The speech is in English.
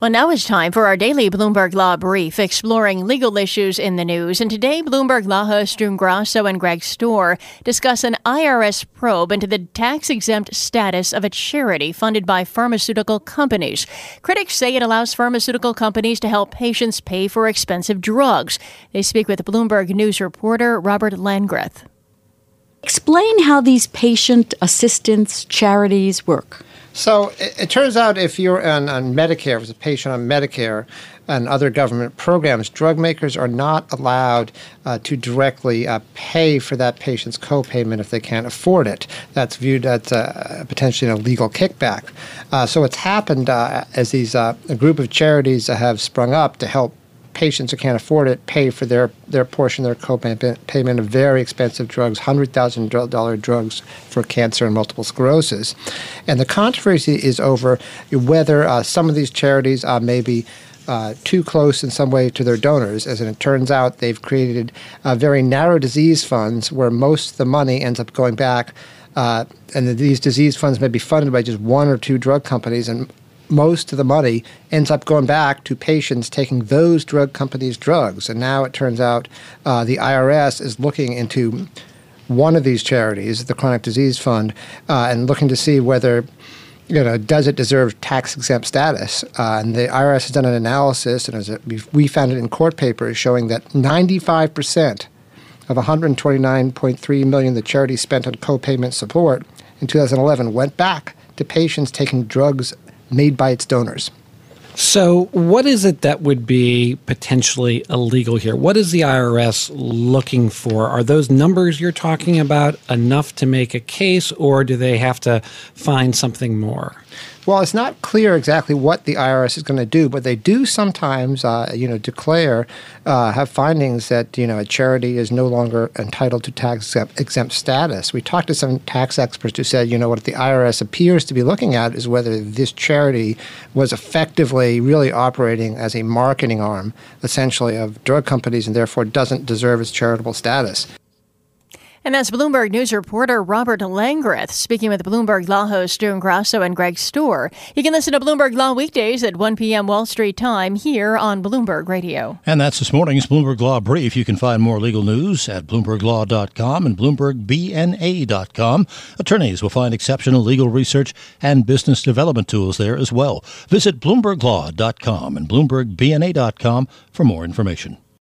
Well, now it's time for our daily Bloomberg Law Brief, exploring legal issues in the news. And today, Bloomberg Law host June Grasso and Greg Stohr discuss an IRS probe into the tax exempt status of a charity funded by pharmaceutical companies. Critics say it allows pharmaceutical companies to help patients pay for expensive drugs. They speak with Bloomberg News reporter Robert Langreth. Explain how these patient assistance charities work. So it, it, turns out if you're on, on Medicare, as a patient on Medicare and other government programs, drug makers are not allowed uh, to directly uh, pay for that patient's copayment if they can't afford it. That's viewed as uh, potentially an illegal kickback. Uh, so it's happened uh, as these uh, a group of charities have sprung up to help patients who can't afford it pay for their, their portion their co-payment of very expensive drugs, $100,000 drugs for cancer and multiple sclerosis. And the controversy is over whether uh, some of these charities uh, may be uh, too close in some way to their donors. As it turns out, they've created uh, very narrow disease funds where most of the money ends up going back uh, and these disease funds may be funded by just one or two drug companies, and most of the money ends up going back to patients taking those drug companies' drugs. And now it turns out uh, the IRS is looking into one of these charities, the Chronic Disease Fund, uh, and looking to see whether you know, does it deserve tax exempt status? Uh, and the IRS has done an analysis, and as we found it in court papers, showing that 95% of 129.3 million the charity spent on co-payment support in 2011 went back to patients taking drugs made by its donors. So, what is it that would be potentially illegal here? What is the IRS looking for? Are those numbers you're talking about enough to make a case, or do they have to find something more? Well, it's not clear exactly what the IRS is going to do, but they do sometimes, uh, you know, declare, uh, have findings that you know a charity is no longer entitled to tax exempt status. We talked to some tax experts who said, you know, what the IRS appears to be looking at is whether this charity was effectively really operating as a marketing arm, essentially, of drug companies, and therefore doesn't deserve its charitable status. And that's Bloomberg News reporter Robert Langreth speaking with Bloomberg Law host June Grasso and Greg Stohr. You can listen to Bloomberg Law weekdays at 1 p.m. Wall Street time here on Bloomberg Radio. And that's this morning's Bloomberg Law Brief. You can find more legal news at BloombergLaw.com and BloombergBNA.com. Attorneys will find exceptional legal research and business development tools there as well. Visit BloombergLaw.com and BloombergBNA.com for more information.